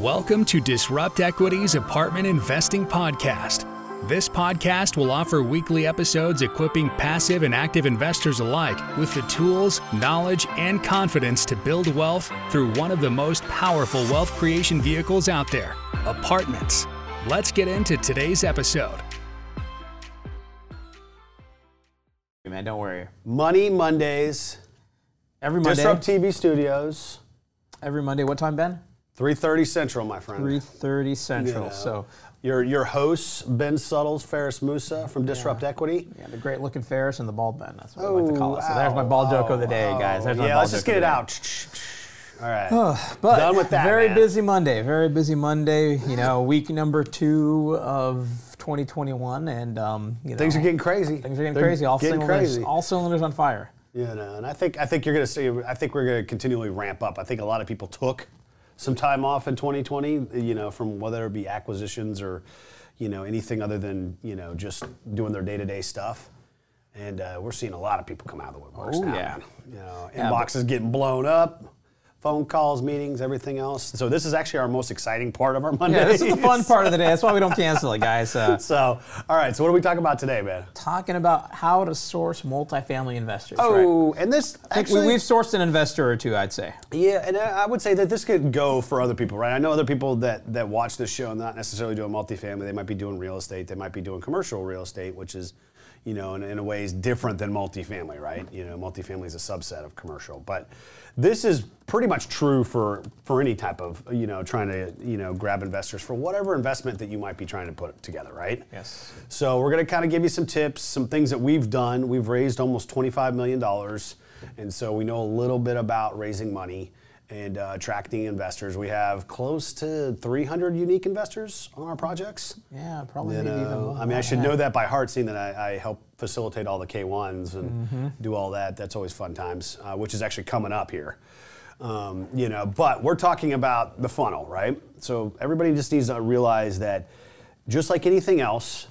Welcome to Disrupt Equity's Apartment Investing Podcast. This podcast will offer weekly episodes equipping passive and active investors alike with the tools, knowledge, and confidence to build wealth through one of the most powerful wealth creation vehicles out there apartments. Let's get into today's episode. Hey Man, don't worry. Money Mondays, Every Monday. Disrupt TV Studios, Every Monday. What time, Ben? 3:30 Central, my friend. 3:30 Central. So, your your hosts Ben Suttles, Ferris Musa from Disrupt Equity. yeah, the great-looking Ferris and the bald Ben. That's what I like to call it. So Oh, there's my ball joke oh, of the day, guys. There's yeah, let's just get it out. All right. But Done with that, Very man. busy Monday. Very busy Monday. You know, week number two of 2021, and um, you know, Things are getting crazy. things are getting They're crazy. All getting cylinders, crazy. all cylinders on fire. You know, and I think I think you're going to see. I think we're going to continually ramp up. I think a lot of people took some time off in 2020. You know, from whether it be acquisitions or, you know, anything other than you know just doing their day-to-day stuff. And uh, we're seeing a lot of people come out of the woodworks Oh, now. yeah. You know, Yeah, inboxes getting blown up, phone calls, meetings, everything else. So this is actually our most exciting part of our Monday. Yeah, this is the fun part of the day. That's why we don't cancel it, guys. Uh, So, all right. So what are we talking about today, man? talking about how to source multifamily investors. right? Oh, and this actually we, we've sourced an investor or two, I'd say. Yeah, and I I would say that this could go for other people, right? I know other people that that watch this show, and not necessarily doing multifamily. They might be doing real estate. They might be doing commercial real estate, which is, you know, in, in a way is different than multifamily, right? You know, multifamily is a subset of commercial, but this is pretty much true for for any type of you know trying to you know grab investors for whatever investment that you might be trying to put together, right? Yes. So we're going to kind of give you some tips, some things that we've done. We've raised almost $25 million. And so we know a little bit about raising money and uh, attracting investors. We have close to 300 unique investors on our projects. Yeah, probably You even more. I mean, I should know that by heart, seeing that I, I help facilitate all the K1s and Mm-hmm. do all that. That's always fun times, uh, which is actually coming up here. Um, you know, but we're talking about the funnel, right? So everybody just needs to realize that just like anything else,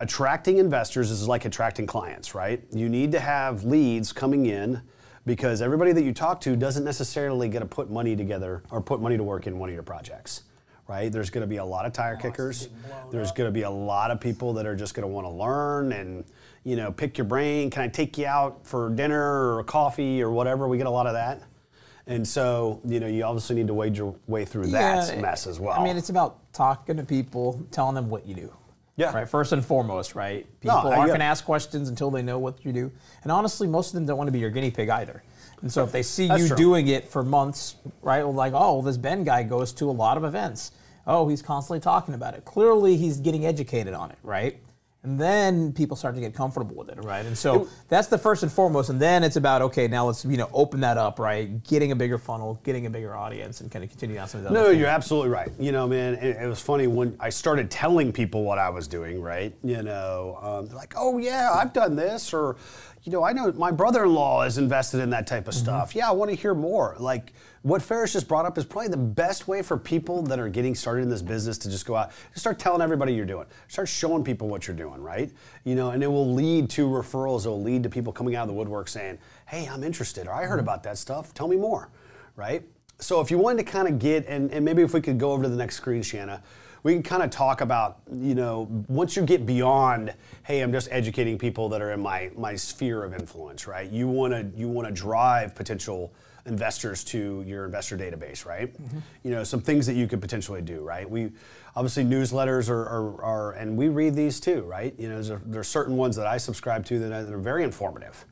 attracting investors is like attracting clients, right? You need to have leads coming in because everybody that you talk to doesn't necessarily get to put money together or put money to work in one of your projects, right? There's going to be a lot of tire oh, kickers. There's going to be a lot of people that are just going to want to learn and you know pick your brain. Can I take you out for dinner or coffee or whatever? We get a lot of that. And so, you know, you obviously need to wade your way through that Yeah, mess as well. I mean, it's about talking to people, telling them what you do. Yeah. Right. First and foremost, right? People I aren't going to ask questions until they know what you do. And honestly, most of them don't want to be your guinea pig either. And so if they see That's you true. doing it for months, right? Well, like, oh, this Ben guy goes to a lot of events. Oh, he's constantly talking about it. Clearly, he's getting educated on it, right? And then people start to get comfortable with it, right? And so that's the first and foremost. And then it's about okay, now let's you know open that up, right? Getting a bigger funnel, getting a bigger audience, and kind of continue on some of the No, you're absolutely right. You know, man, it, it was funny when I started telling people what I was doing, right? You know, um, they're like, oh, yeah, I've done this, or, you know, I know my brother in law is invested in that type of Mm-hmm. stuff. Yeah, I want to hear more. Like, what Ferris just brought up is probably the best way for people that are getting started in this business to just go out, just start telling everybody you're doing, start showing people what you're doing, right? You know, and it will lead to referrals, it will lead to people coming out of the woodwork saying, hey, I'm interested, or I Mm-hmm. heard about that stuff, tell me more, right? So if you wanted to kind of get, and, and maybe if we could go over to the next screen, Shanna, we can kind of talk about, you know, once you get beyond, hey, I'm just educating people that are in my my sphere of influence, right? You want to you want to drive potential investors to your investor database, right? You know, some things that you could potentially do, right? We obviously newsletters are, are, are and we read these too, right? You know, there's, a, there's certain ones that I subscribe to that are, are very informative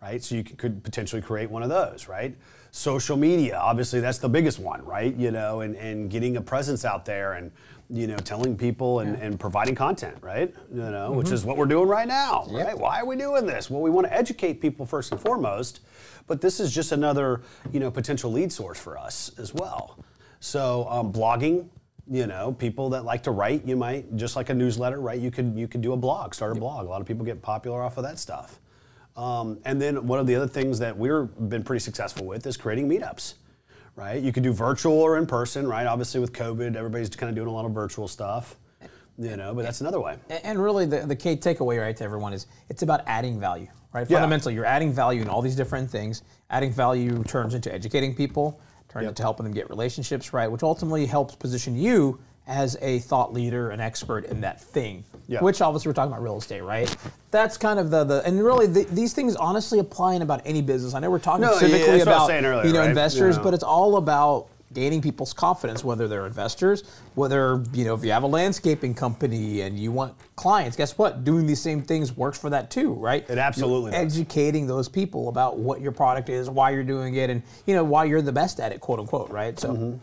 right? So you could potentially create one of those, right? Social media, obviously, that's the biggest one, right? You know, and, and getting a presence out there and, you know, telling people and, and providing content, right? You know, which is what we're doing right now, right? Why are we doing this? Well, we want to educate people first and foremost, but this is just another, you know, potential lead source for us as well. So um, blogging, you know, people that like to write, you might just like a newsletter, right? You could you could do a blog, start a blog. A lot of people get popular off of that stuff. Um, and then one of the other things that we've been pretty successful with is creating meetups, right? You could do virtual or in person, right? Obviously, with COVID, everybody's kind of doing a lot of virtual stuff, you know. But that's another way. And really, the, the key takeaway, right, to everyone is it's about adding value, right? Yeah. Fundamentally, you're adding value in all these different things. Adding value turns into educating people. turns Yep. into helping them get relationships right, which ultimately helps position you as a thought leader, an expert in that thing. Yeah. Which obviously we're talking about real estate, right? That's kind of the the and really the, these things honestly apply in about any business. I know we're talking No, specifically that's what I was about earlier, you know right? investors, Yeah. but it's all about gaining people's confidence, whether they're investors, whether you know if you have a landscaping company and you want clients. Guess what? Doing these same things works for that too, right? It absolutely You're does. educating those people about what your product is, why you're doing it, and you know why you're the best at it, quote unquote, right? So, Mm-hmm.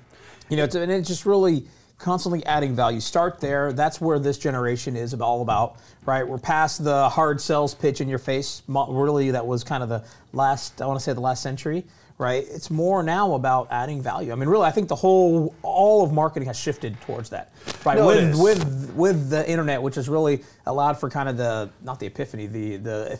you know, it's, and it's just really constantly adding value. Start there. That's where this generation is all about, right? We're past the hard sales pitch in your face. Really, that was kind of the last. I want to say the last century. Right, it's more now about adding value. I mean, really, I think the whole, all of marketing has shifted towards that. Right, No, it with with with the internet, which has really allowed for kind of the not the epiphany, the the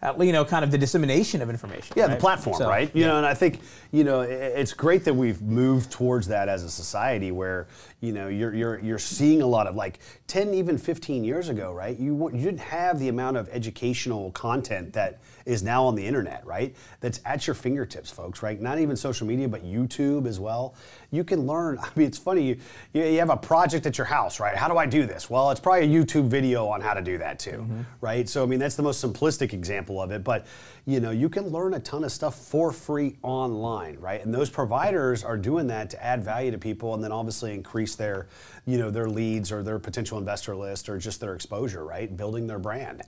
uh, you know, kind of the dissemination of information. Yeah, the platform, So, right? You know, and I think you know it's great that we've moved towards that as a society, where you know you're you're you're seeing a lot of like ten, even fifteen years ago, right? You you didn't have the amount of educational content that is now on the internet, right? That's at your fingertips, folks, right? Not even social media, but YouTube as well. You can learn. I mean, it's funny. You, you you have a project at your house, right? How do I do this? Well, it's probably a YouTube video on how to do that too, mm-hmm. right? So I mean, that's the most simplistic example of it. But you know, you can learn a ton of stuff for free online, right? And those providers are doing that to add value to people, and then obviously increase their, you know, their leads or their potential investor list or just their exposure, right? Building their brand.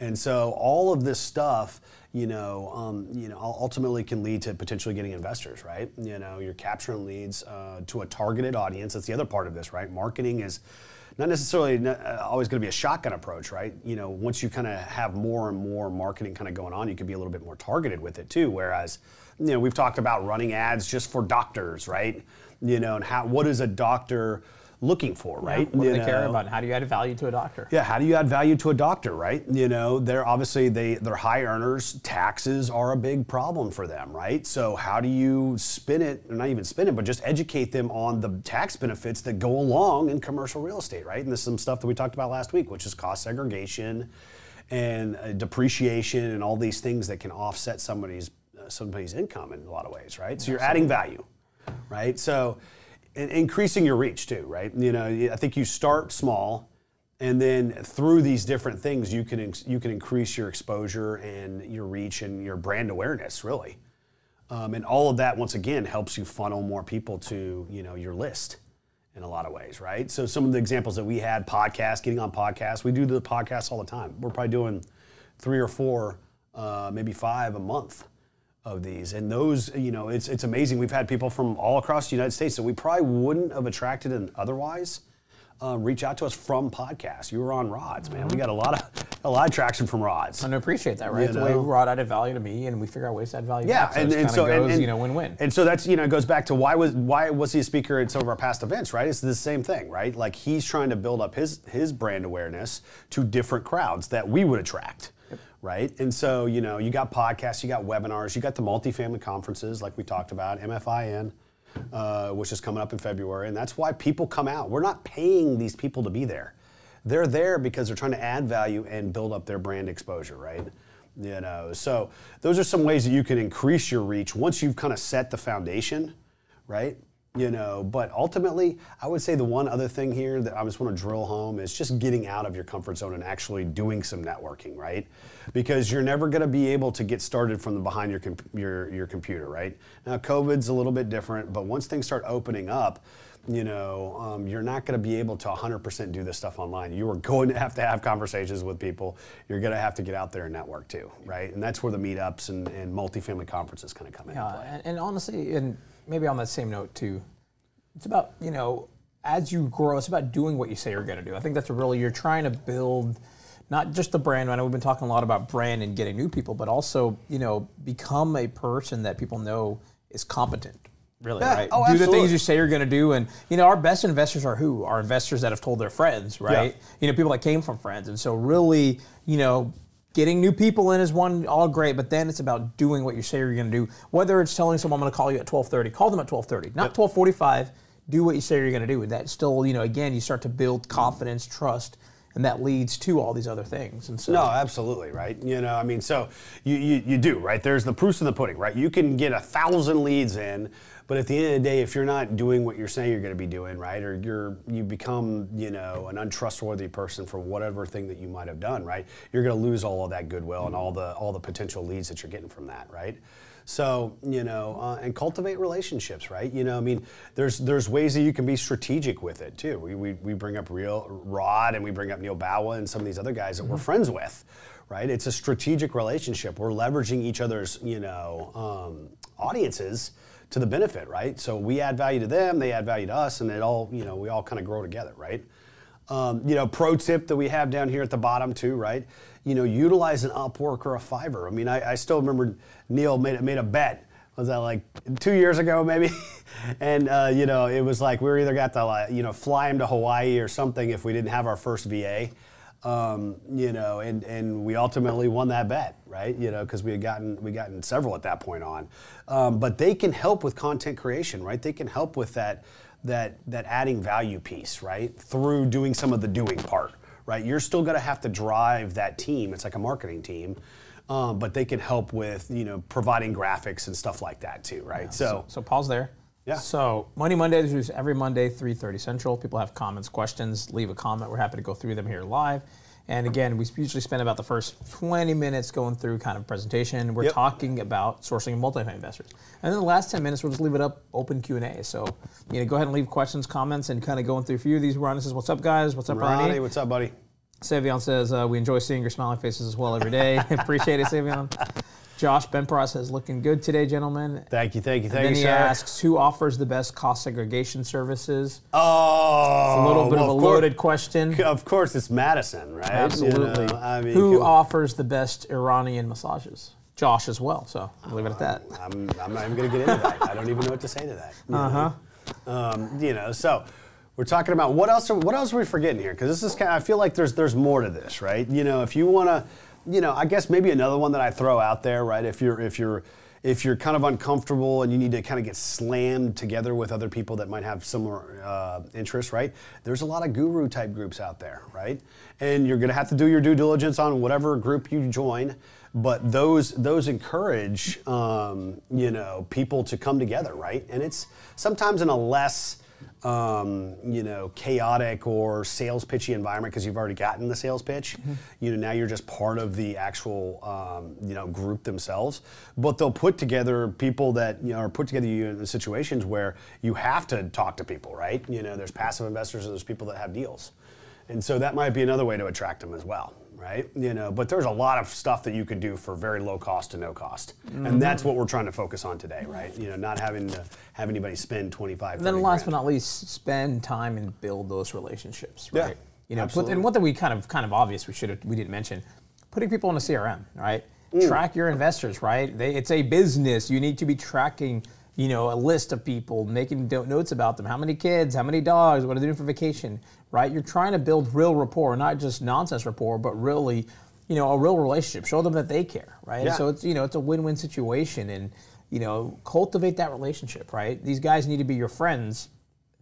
And so all of this stuff you know, um, you know, ultimately can lead to potentially getting investors, right? You know, you're capturing leads uh, to a targeted audience. That's the other part of this, right? Marketing is not necessarily ne- uh, always going to be a shotgun approach, right? You know, once you kind of have more and more marketing kind of going on, you can be a little bit more targeted with it too. Whereas, you know, we've talked about running ads just for doctors, right? You know, and how what is a doctor looking for, right? What do You they care about? How do you add value to a doctor? Yeah, how do you add value to a doctor, right? You know, they're obviously they they're high earners. Taxes are a big problem for them, right? So how do you spin it, or not even spin it, but just educate them on the tax benefits that go along in commercial real estate, right? And this is some stuff that we talked about last week, which is cost segregation and uh, depreciation and all these things that can offset somebody's uh, somebody's income in a lot of ways, right? So you're adding value, right? So increasing your reach too, right? You know, I think you start small, and then through these different things, you can you can increase your exposure and your reach and your brand awareness, really. Um, and all of that, once again, helps you funnel more people to you know your list in a lot of ways, right? So some of the examples that we had, podcasts, getting on podcasts, we do the podcasts all the time. We're probably doing three or four, uh, maybe five a month of these, and those, you know, it's it's amazing. We've had people from all across the United States that we probably wouldn't have attracted and otherwise. Uh, reach out to us from podcasts. You were on Rods, man. We got a lot of a lot of traction from Rods. And I appreciate that, right? You It's the way know? Rod added value to me, and we figure out ways to add value Yeah, back. So and, and so of and, and- you know, win-win. And so that's you know it goes back to why was why was he a speaker at some of our past events, right? It's the same thing, right? Like he's trying to build up his his brand awareness to different crowds that we would attract. Right, and so you know, you got podcasts, you got webinars, you got the multifamily conferences, like we talked about, MFIN, uh, which is coming up in February, and that's why people come out. We're not paying these people to be there; they're there because they're trying to add value and build up their brand exposure, right? You know, so those are some ways that you can increase your reach once you've kind of set the foundation, right? You know, but ultimately, I would say the one other thing here that I just want to drill home is just getting out of your comfort zone and actually doing some networking, right? Because you're never going to be able to get started from the behind your, your your computer, right? Now, COVID's a little bit different, but once things start opening up, you know, um, you're not going to be able to 100% do this stuff online. You are going to have to have conversations with people. You're going to have to get out there and network too, right? And that's where the meetups and, and multifamily conferences kind of come into Yeah, play. and, and honestly, and maybe on that same note too, it's about you know as you grow, it's about doing what you say you're going to do. I think that's really you're trying to build not just the brand. I know we've been talking a lot about brand and getting new people, but also you know become a person that people know is competent. Really, Yeah, right? oh, do the things you say you're going to do, and you know our best investors are who? Are investors that have told their friends, right? You know, people that came from friends, and so really, you know, getting new people in is one all great, but then it's about doing what you say you're going to do. Whether it's telling someone I'm going to call you at 12:30, call them at 12:30, not 12:45. Do what you say you're going to do, and that still, you know, again, you start to build confidence, trust, and that leads to all these other things. And so, No, absolutely, right? You know, I mean, so you, you, you do, right? There's the proofs in the pudding, right? You can get a thousand leads in, but at the end of the day, if you're not doing what you're saying you're going to be doing, right, or you're you become, you know, an untrustworthy person for whatever thing that you might have done, right, you're going to lose all of that goodwill and all the all the potential leads that you're getting from that, right? So you know, uh, and cultivate relationships, right? You know, I mean, there's there's ways that you can be strategic with it too. We, we, we bring up real Rod and we bring up Neal Bawa and some of these other guys that we're friends with, right? It's a strategic relationship. We're leveraging each other's you know um, audiences to the benefit, right? So we add value to them, they add value to us, and it all you know we all kind of grow together, right? Um, you know, pro tip that we have down here at the bottom too, right? You know, utilize an Upwork or a Fiverr. I mean, I, I still remember Neal made made a bet. Was that like two years ago, maybe? and uh, you know, it was like we were either got to like, you know fly him to Hawaii or something if we didn't have our first VA. Um, you know, and and we ultimately won that bet, right? You know, because we had gotten we gotten several at that point on. Um, but they can help with content creation, right? They can help with that that that adding value piece, right? Through doing some of the doing part, right? You're still going to have to drive that team. It's like a marketing team, um, but they can help with you know providing graphics and stuff like that too, right? so, so pause there. Yeah. So Money Mondays is every Monday, 3:30 Central. People have comments, questions. Leave a comment. We're happy to go through them here live. And again, we usually spend about the first 20 minutes going through kind of presentation. We're Yep. talking about sourcing multifamily investors, and then the last 10 minutes we'll just leave it up open Q and A. So you know, go ahead and leave questions, comments, and kind of going through a few of these. Ronnie says, "What's up, guys? What's up, Ronnie?" Ronnie, what's up, buddy? Savion says, uh, we enjoy seeing your smiling faces as well every day. Appreciate it, Savion. Josh Benpros says, looking good today, gentlemen. Thank you, thank you, thank then you, he sir. asks, who offers the best cost segregation services? oh, A little bit well, of a course- loaded question. Of course, it's Madison, right? You Absolutely. know, I mean, who offers the best Iranian massages? Josh as well. So I'll leave it at that. I'm, I'm not even going to get into that. I don't even know what to say to that. Uh huh. Um, you know, so we're talking about what else? Are, what else are we forgetting here? Because this is kind. Of, I feel like there's there's more to this, right? You know, if you want to, you know, I guess maybe another one that I throw out there, right? If you're if you're if you're kind of uncomfortable and you need to kind of get slammed together with other people that might have similar uh, interests, right? There's a lot of guru type groups out there, right? And you're going to have to do your due diligence on whatever group you join. But those those encourage um, you know people to come together, right? And it's sometimes in a less um, you know, chaotic or sales pitchy environment because you've already gotten the sales pitch. You know, now you're just part of the actual, um, you know, group themselves. But they'll put together people that you know, are put together you in situations where you have to talk to people, right? You know, there's passive investors and there's people that have deals, and so that might be another way to attract them as well. Right, you know, but there's a lot of stuff that you could do for very low cost to no cost, and that's what we're trying to focus on today, right? You know, not having to have anybody spend 25. Then 30 last but not least, spend time and build those relationships, Yeah, right? You know, put, and one thing we kind of kind of obvious we should have we didn't mention, putting people in a CRM, right? Mm. Track your investors, right? They, it's a business. You need to be tracking, you know, a list of people, making notes about them. How many kids? How many dogs? What are they doing for vacation? Right? You're trying to build real rapport, not just nonsense rapport, but really, you know, a real relationship. Show them that they care, right? Yeah. So it's you know it's a win-win situation, and you know cultivate that relationship, right? These guys need to be your friends.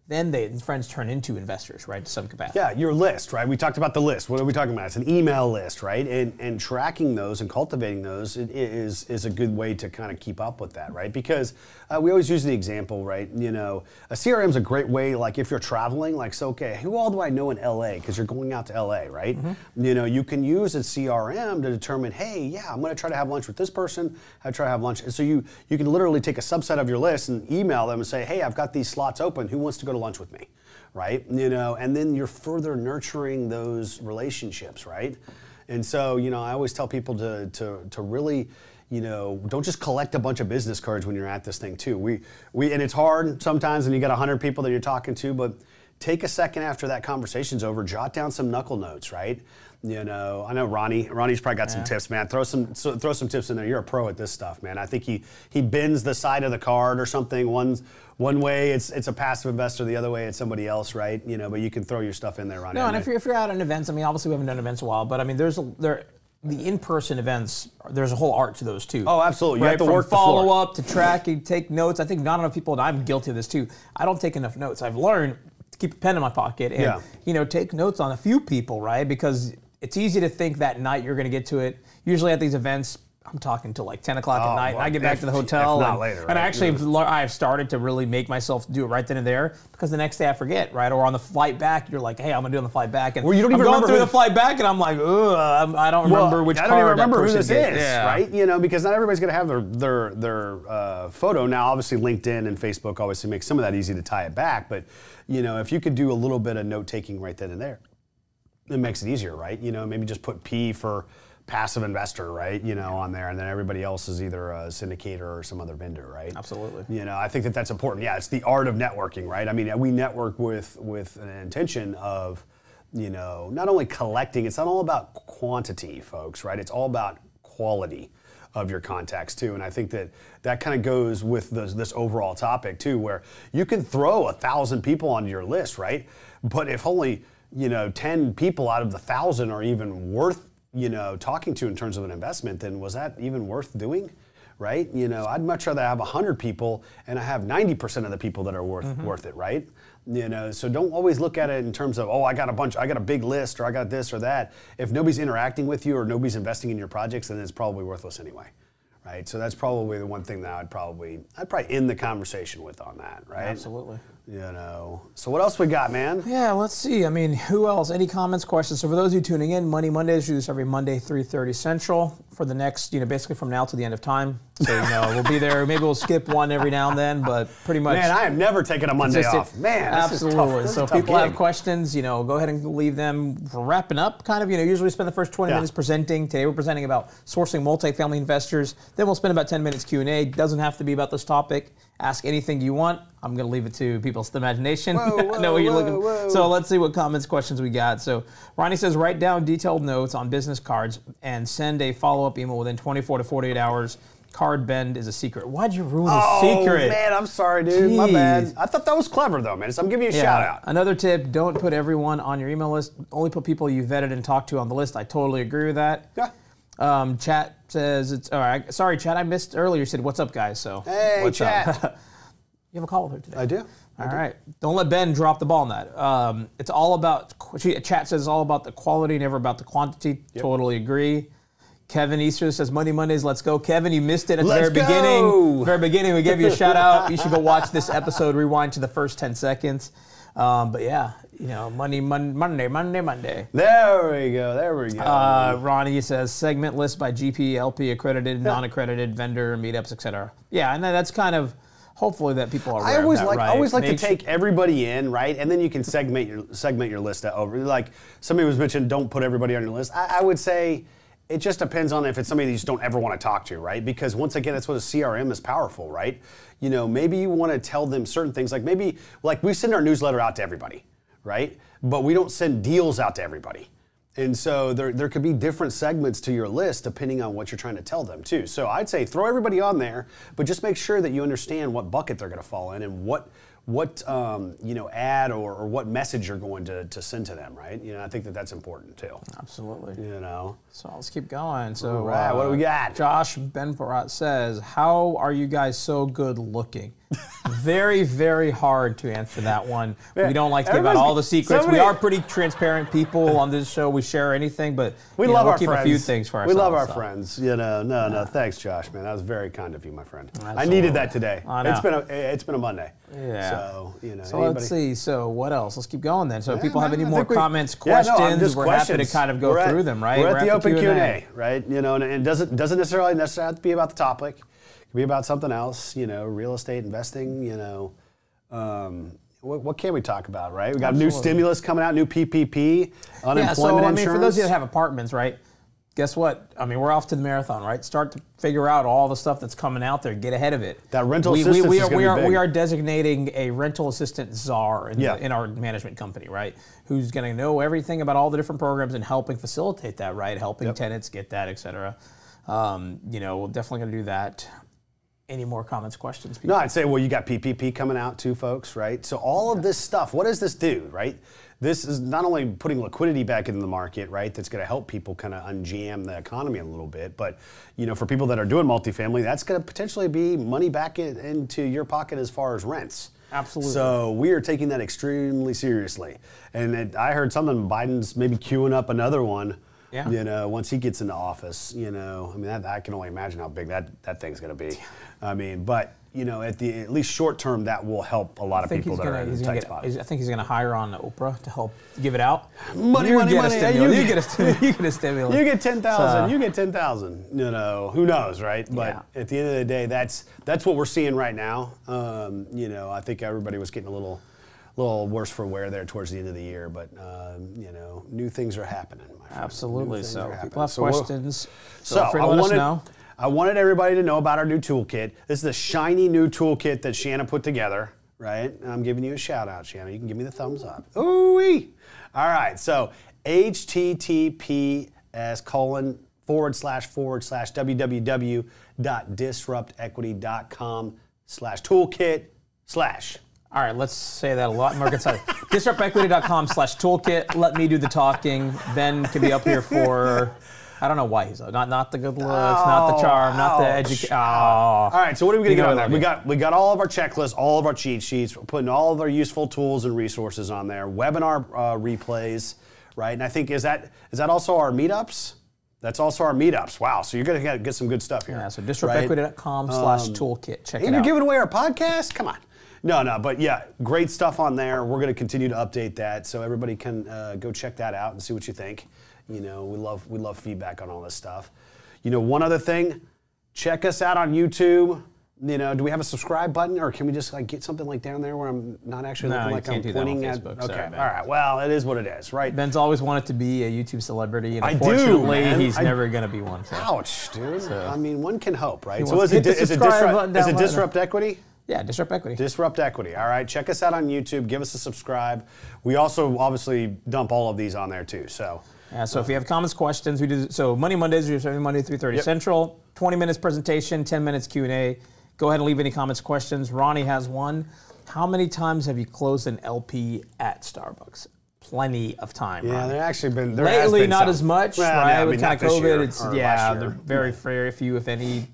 Then they friends turn into investors, right? To some capacity. Yeah, your list, right? We talked about the list. What are we talking about? It's an email list, right? And and tracking those and cultivating those is is a good way to kind of keep up with that, right? Because uh, we always use the example, right? You know, a CRM is a great way. Like if you're traveling, like so, okay, who all do I know in LA? Because you're going out to LA, right? You know, you can use a CRM to determine, hey, yeah, I'm going to try to have lunch with this person. I try to have lunch, and so you you can literally take a subset of your list and email them and say, hey, I've got these slots open. Who wants to go to lunch with me? right? You know, and then you're further nurturing those relationships, right? And so, you know, I always tell people to to to really, you know, don't just collect a bunch of business cards when you're at this thing too. We we and it's hard sometimes when you got 100 people that you're talking to, but take a second after that conversation's over, jot down some knuckle notes, right? You know, I know Ronnie. Ronnie's probably got some tips, man. Throw some so, throw some tips in there. You're a pro at this stuff, man. I think he he bends the side of the card or something. One one way it's it's a passive investor, the other way it's somebody else, right? You know, but you can throw your stuff in there, Ronnie. No, and if you're, if you're out at events, I mean, obviously we haven't done events in a while, but I mean, there's a there. The in-person events, there's a whole art to those too. Oh, absolutely. You right? have to From work follow up to track, you take notes. I think not enough people, and I'm guilty of this too. I don't take enough notes. I've learned to keep a pen in my pocket and Yeah. you know take notes on a few people, right? Because it's easy to think that night you're going to get to it. Usually at these events. I'm talking till like 10 o'clock Oh, at night, and I get back if- to the hotel, and, later, and I actually Yeah. I've started to really make myself do it right then and there because the next day I forget, right? Or on the flight back, you're like, hey, I'm gonna do it on the flight back, and Well, you don't I'm even going remember through who- the flight back, and I'm like, ugh, I'm- I don't remember which I don't even remember who this is, Yeah. right? You know, because not everybody's going to have their their their uh, photo. Now, obviously, LinkedIn and Facebook obviously make some of that easy to tie it back. But you know, if you could do a little bit of note taking right then and there, it makes it easier, right? You know, maybe just put P for passive investor, right? You know, on there, and then everybody else is either a syndicator or some other vendor, right? Absolutely. You know, I think that that's important. Yeah, it's the art of networking, right? I mean, we network with with an intention of, you know, not only collecting. It's not all about quantity, folks, right? It's all about quality of your contacts too. And I think that that kind of goes with this, this overall topic too, where you can throw a thousand people onto your list, right? But if only you know ten people out of the thousand are even worth you know talking to in terms of an investment, then was that even worth doing? right? You know, I'd much rather have 100 people and I have 90% of the people that are worth mm-hmm. worth it, right? You know, so don't always look at it in terms of, oh, I got a bunch, I got a big list or I got this or that. If nobody's interacting with you or nobody's investing in your projects, then it's probably worthless anyway. Right? So that's probably the one thing that I'd probably I'd probably end the conversation with on that, right? Absolutely. You know. So what else we got, man? Yeah, let's see. I mean, who else? Any comments, questions? So for those of you tuning in, Money Mondays we do this every Monday, 3.30 Central for the next, you know, basically from now to the end of time. So, you know, we'll be there. Maybe we'll skip one every now and then, but pretty much. Man, I have never taken a Monday it- off. Man, this is tough. absolutely. So if people have questions, you know, go ahead and leave them. We're wrapping up, kind of. You know, usually we spend the first 20 Yeah. minutes presenting. Today we're presenting about sourcing multifamily investors. Then we'll spend about 10 minutes Q and A. Doesn't have to be about this topic. Ask anything you want. I'm going to leave it to people's imagination. Whoa, I know what you're whoa, looking. whoa. So let's see what comments, questions we got. So Ronnie says write down detailed notes on business cards and send a follow-up email within 24 to 48 hours. Card bend is a secret. Why'd you ruin the Oh secret? man, I'm sorry, dude. My bad. I thought that was clever though, man. So I'm giving you a shout out. Another tip: don't put everyone on your email list. Only put people you vetted and talked to on the list. I totally agree with that. Yeah. Um, chat says it's all right. Sorry, chat. I missed earlier. You said what's up, guys. So Hey, what's chat. up? you have a call with her today. I do. All right. do don't let Ben drop the ball on that. Um, it's all about, she, chat says it's all about the quality, never about the quantity. Totally agree. Kevin Easter says Money Mondays, let's go. Kevin, you missed it at the very go. beginning. Very beginning, we gave you a shout out. You should go watch this episode, rewind to the first 10 seconds. Um, but yeah, you know, Monday, Mon- Monday, Monday, Monday. There we go. There we go. Uh, Ronnie says segment list by GP, LP, accredited, non-accredited, vendor, meetups, etc. Yeah, and that's kind of hopefully that people are. I always that, like right? I always like Make to sure- take everybody in, right? And then you can segment your segment your list over. Like somebody was mentioning, don't put everybody on your list. I, I would say it just depends on if it's somebody that you just don't ever want to talk to, right? Because once again, that's what a CRM is powerful, right? You know, maybe you want to tell them certain things, like maybe like we send our newsletter out to everybody, right? But we don't send deals out to everybody. And so there, there could be different segments to your list depending on what you're trying to tell them too. So I'd say throw everybody on there, but just make sure that you understand what bucket they're going to fall in and what what um, you know ad or, or what message you're going to, to send to them, right? You know, I think that that's important too. Absolutely. You know, So let's keep going. So, All right, what do we got? Josh Benparat says, "How are you guys so good looking?" Very, very hard to answer that one. Yeah, We don't like to give out all the secrets. somebody- we are pretty transparent people on this show. We share anything, but we you know, love we'll our keep friends. a few things for we love our so. friends. You know, no, no, thanks, Josh, man. That was very kind of you, my friend. I needed that today. It's been a it's been a Monday. Yeah. So you know, So anybody- let's see. So what else? Let's keep going then. So if Yeah, people have any I more think we- comments, Yeah, no, I'm questions, we're happy to kind of go We're at- through them, right? We're at the open Q and Q&A. Right? You know, and it doesn't doesn't necessarily necessarily have to be about the topic. It could be about something else. You know, real estate investing. You know, um, what, what can we talk about, right? We got new stimulus coming out, new PPP, unemployment Yeah, so I mean, insurance. for those of you that have apartments, right? Guess what? I mean, we're off to the marathon, right? Start to figure out all the stuff that's coming out there. Get ahead of it. That rental we, assistance we, we is are, gonna we be are we are designating a rental assistant czar in, Yeah. the, in our management company, right? Who's going to know everything about all the different programs and helping facilitate that, right? Helping tenants get that, et cetera. Um, you know, we're definitely going to do that. Any more comments, questions? No, I'd say, well, you got PPP coming out too, folks, right? So all of this stuff, what does this do, right? This is not only putting liquidity back into the market, right? That's going to help people kind of unjam the economy a little bit, but you know, for people that are doing multifamily, that's going to potentially be money back in, into your pocket as far as rents. Absolutely. So we are taking that extremely seriously. And it, I heard something Biden's maybe queuing up another one. Yeah. You know, once he gets into office, you know, I mean, that, I can only imagine how big that, that thing's going to be. I mean, but you know, at the at least short term, that will help a lot of people that are gonna, in tight gonna get, spot. I think he's gonna hire on Oprah to help give it out. Money, you money, get money. A you You, get- get a stimulus. you get a stimulus. You get ten thousand. So- you get ten thousand. You know, who knows, right? But Yeah. at the end of the day, that's that's what we're seeing right now. Um, you know, I think everybody was getting a little, little worse for wear there towards the end of the year. But um, you know, new things are happening. My. Absolutely. So people have So questions. So feel free to I let wanted, us know. I wanted everybody to know about our new toolkit. This is the shiny new toolkit that Shanna put together, right? I'm giving you a shout out, Shanna. You can give me the thumbs up. Ooh All right, so HTTPS colon forward slash forward slash www.disruptequity.com slash toolkit slash. All right, let's say that a lot more concise. Disruptequity.com slash toolkit. Let me do the talking. Ben can be up here for, I don't know why he's not not the good looks, not the charm, not the education. Oh. All right, so what are we gonna You get on there? We got we got all of our checklists, all of our cheat sheets. We're putting all of our useful tools and resources on there. Webinar uh, replays, right? And I think is that is that also our meetups? That's also our meetups. Wow, so you're gonna get, get some good stuff here. Yeah, so right? disruptequity.com slash toolkit. Check And it you're giving away our podcast? Come on. No, no, but yeah, great stuff on there. We're going to continue to update that, so everybody can uh, go check that out and see what you think. You know, we love we love feedback on all this stuff. You know, one other thing, check us out on YouTube. You know, do we have a subscribe button, or can we just like get something like down there where I'm not actually No, looking like can't I'm do that on pointing at? Facebook. Okay, Sorry, all right. Well, it is what it is, right? Ben's always wanted to be a YouTube celebrity, and I do, unfortunately, man. he's I- never going to be one. So. Ouch, dude. I mean, one can hope, right? So is it, is it, disrupt, is it disrupt equity? Yeah, Disrupt Equity. Disrupt Equity. All right, check us out on YouTube. Give us a subscribe. We also obviously dump all of these on there too. So Yeah, so if you have comments, questions, we do so Money Mondays, we're every Monday 3:30 Yep. Central. 20 minutes presentation, 10 minutes Q&A. Go ahead and leave any comments, questions. Ronnie has one. How many times have you closed an LP at Starbucks? Plenty of time. yeah, Ronnie. there actually been there Lately, been not some. as much, Well, right? no, I with kind of COVID, it's or yeah, they're very very few, if any,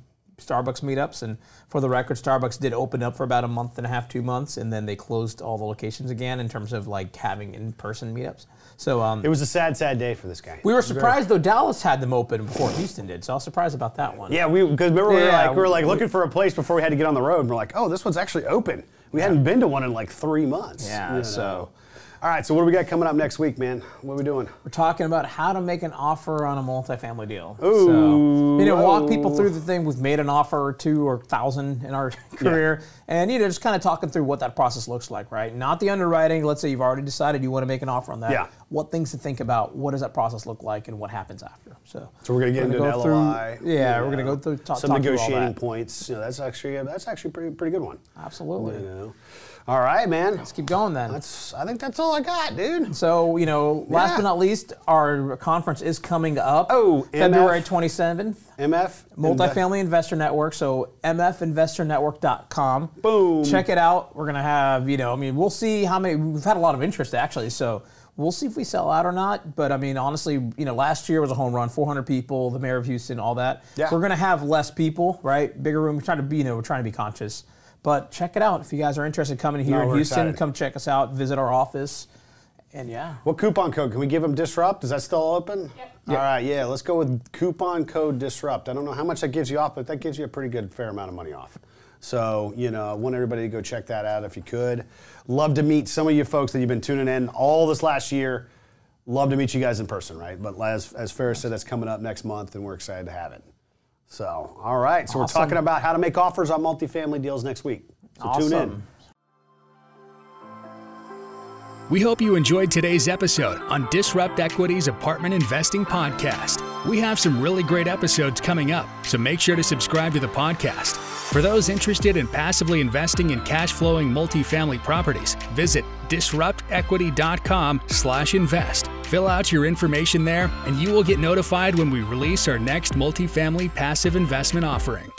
Starbucks meetups. And for the record, Starbucks did open up for about a month and a half, two months, and then they closed all the locations again in terms of like having in-person meetups. So um, It was a sad, sad day for this guy. we were surprised though Dallas had them open before Houston did, so I was surprised about that one. Yeah, we because remember we were Yeah, like we were like we- looking for a place before we had to get on the road. and We're like, oh, this one's actually open. We hadn't been to one in like three months. Yeah, you know. All right, so what do we got coming up next week, man? What are we doing? We're talking about how to make an offer on a multifamily deal. Ooh, so, you know, walk people through the thing. We've made an offer or two or thousand in our career, and you know, just kind of talking through what that process looks like, right? Not the underwriting. Let's say you've already decided you want to make an offer on that. Yeah. What things to think about? What does that process look like, and what happens after? So, So we're gonna get into go an through- LOI. yeah, we're gonna go through talk, some talk negotiating points. You know, that's actually that's actually a pretty pretty good one. Absolutely. You know. All right, man. Let's keep going then. That's I think that's all I got, dude. So, you know, last Yeah. but not least, our conference is coming up. Oh, February MF. 27th. MF Multifamily Investor Network, so mfinvestornetwork.com. Boom. Check it out. We're gonna have, you know, I mean, we'll see how many. We've had a lot of interest actually, so we'll see if we sell out or not. But I mean, honestly, you know, last year was a home run, 400 people, the mayor of Houston, all that. Yeah. We're gonna have less people, right? Bigger room. We're trying to be, you know, we're trying to be conscious. But check it out if you guys are interested coming here No, in Houston. excited. Come check us out. Visit our office, and yeah. What coupon code? Can we give them Disrupt? Is that still open? Yep. All right, yeah, let's go with coupon code Disrupt. I don't know how much that gives you off, but that gives you a pretty good fair amount of money off. So, you know, I want everybody to go check that out if you could. Love to meet some of you folks that you've been tuning in all this last year. Love to meet you guys in person, right? But as, as Ferris said, that's coming up next month, and we're excited to have it. So, all right, so Awesome. we're talking about how to make offers on multifamily deals next week. So tune in. We hope you enjoyed today's episode on Disrupt Equity's Apartment Investing Podcast. We have some really great episodes coming up, so make sure to subscribe to the podcast. For those interested in passively investing in cash flowing multifamily properties, visit disruptequity.com/invest. Fill out your information there, and you will get notified when we release our next multifamily passive investment offering.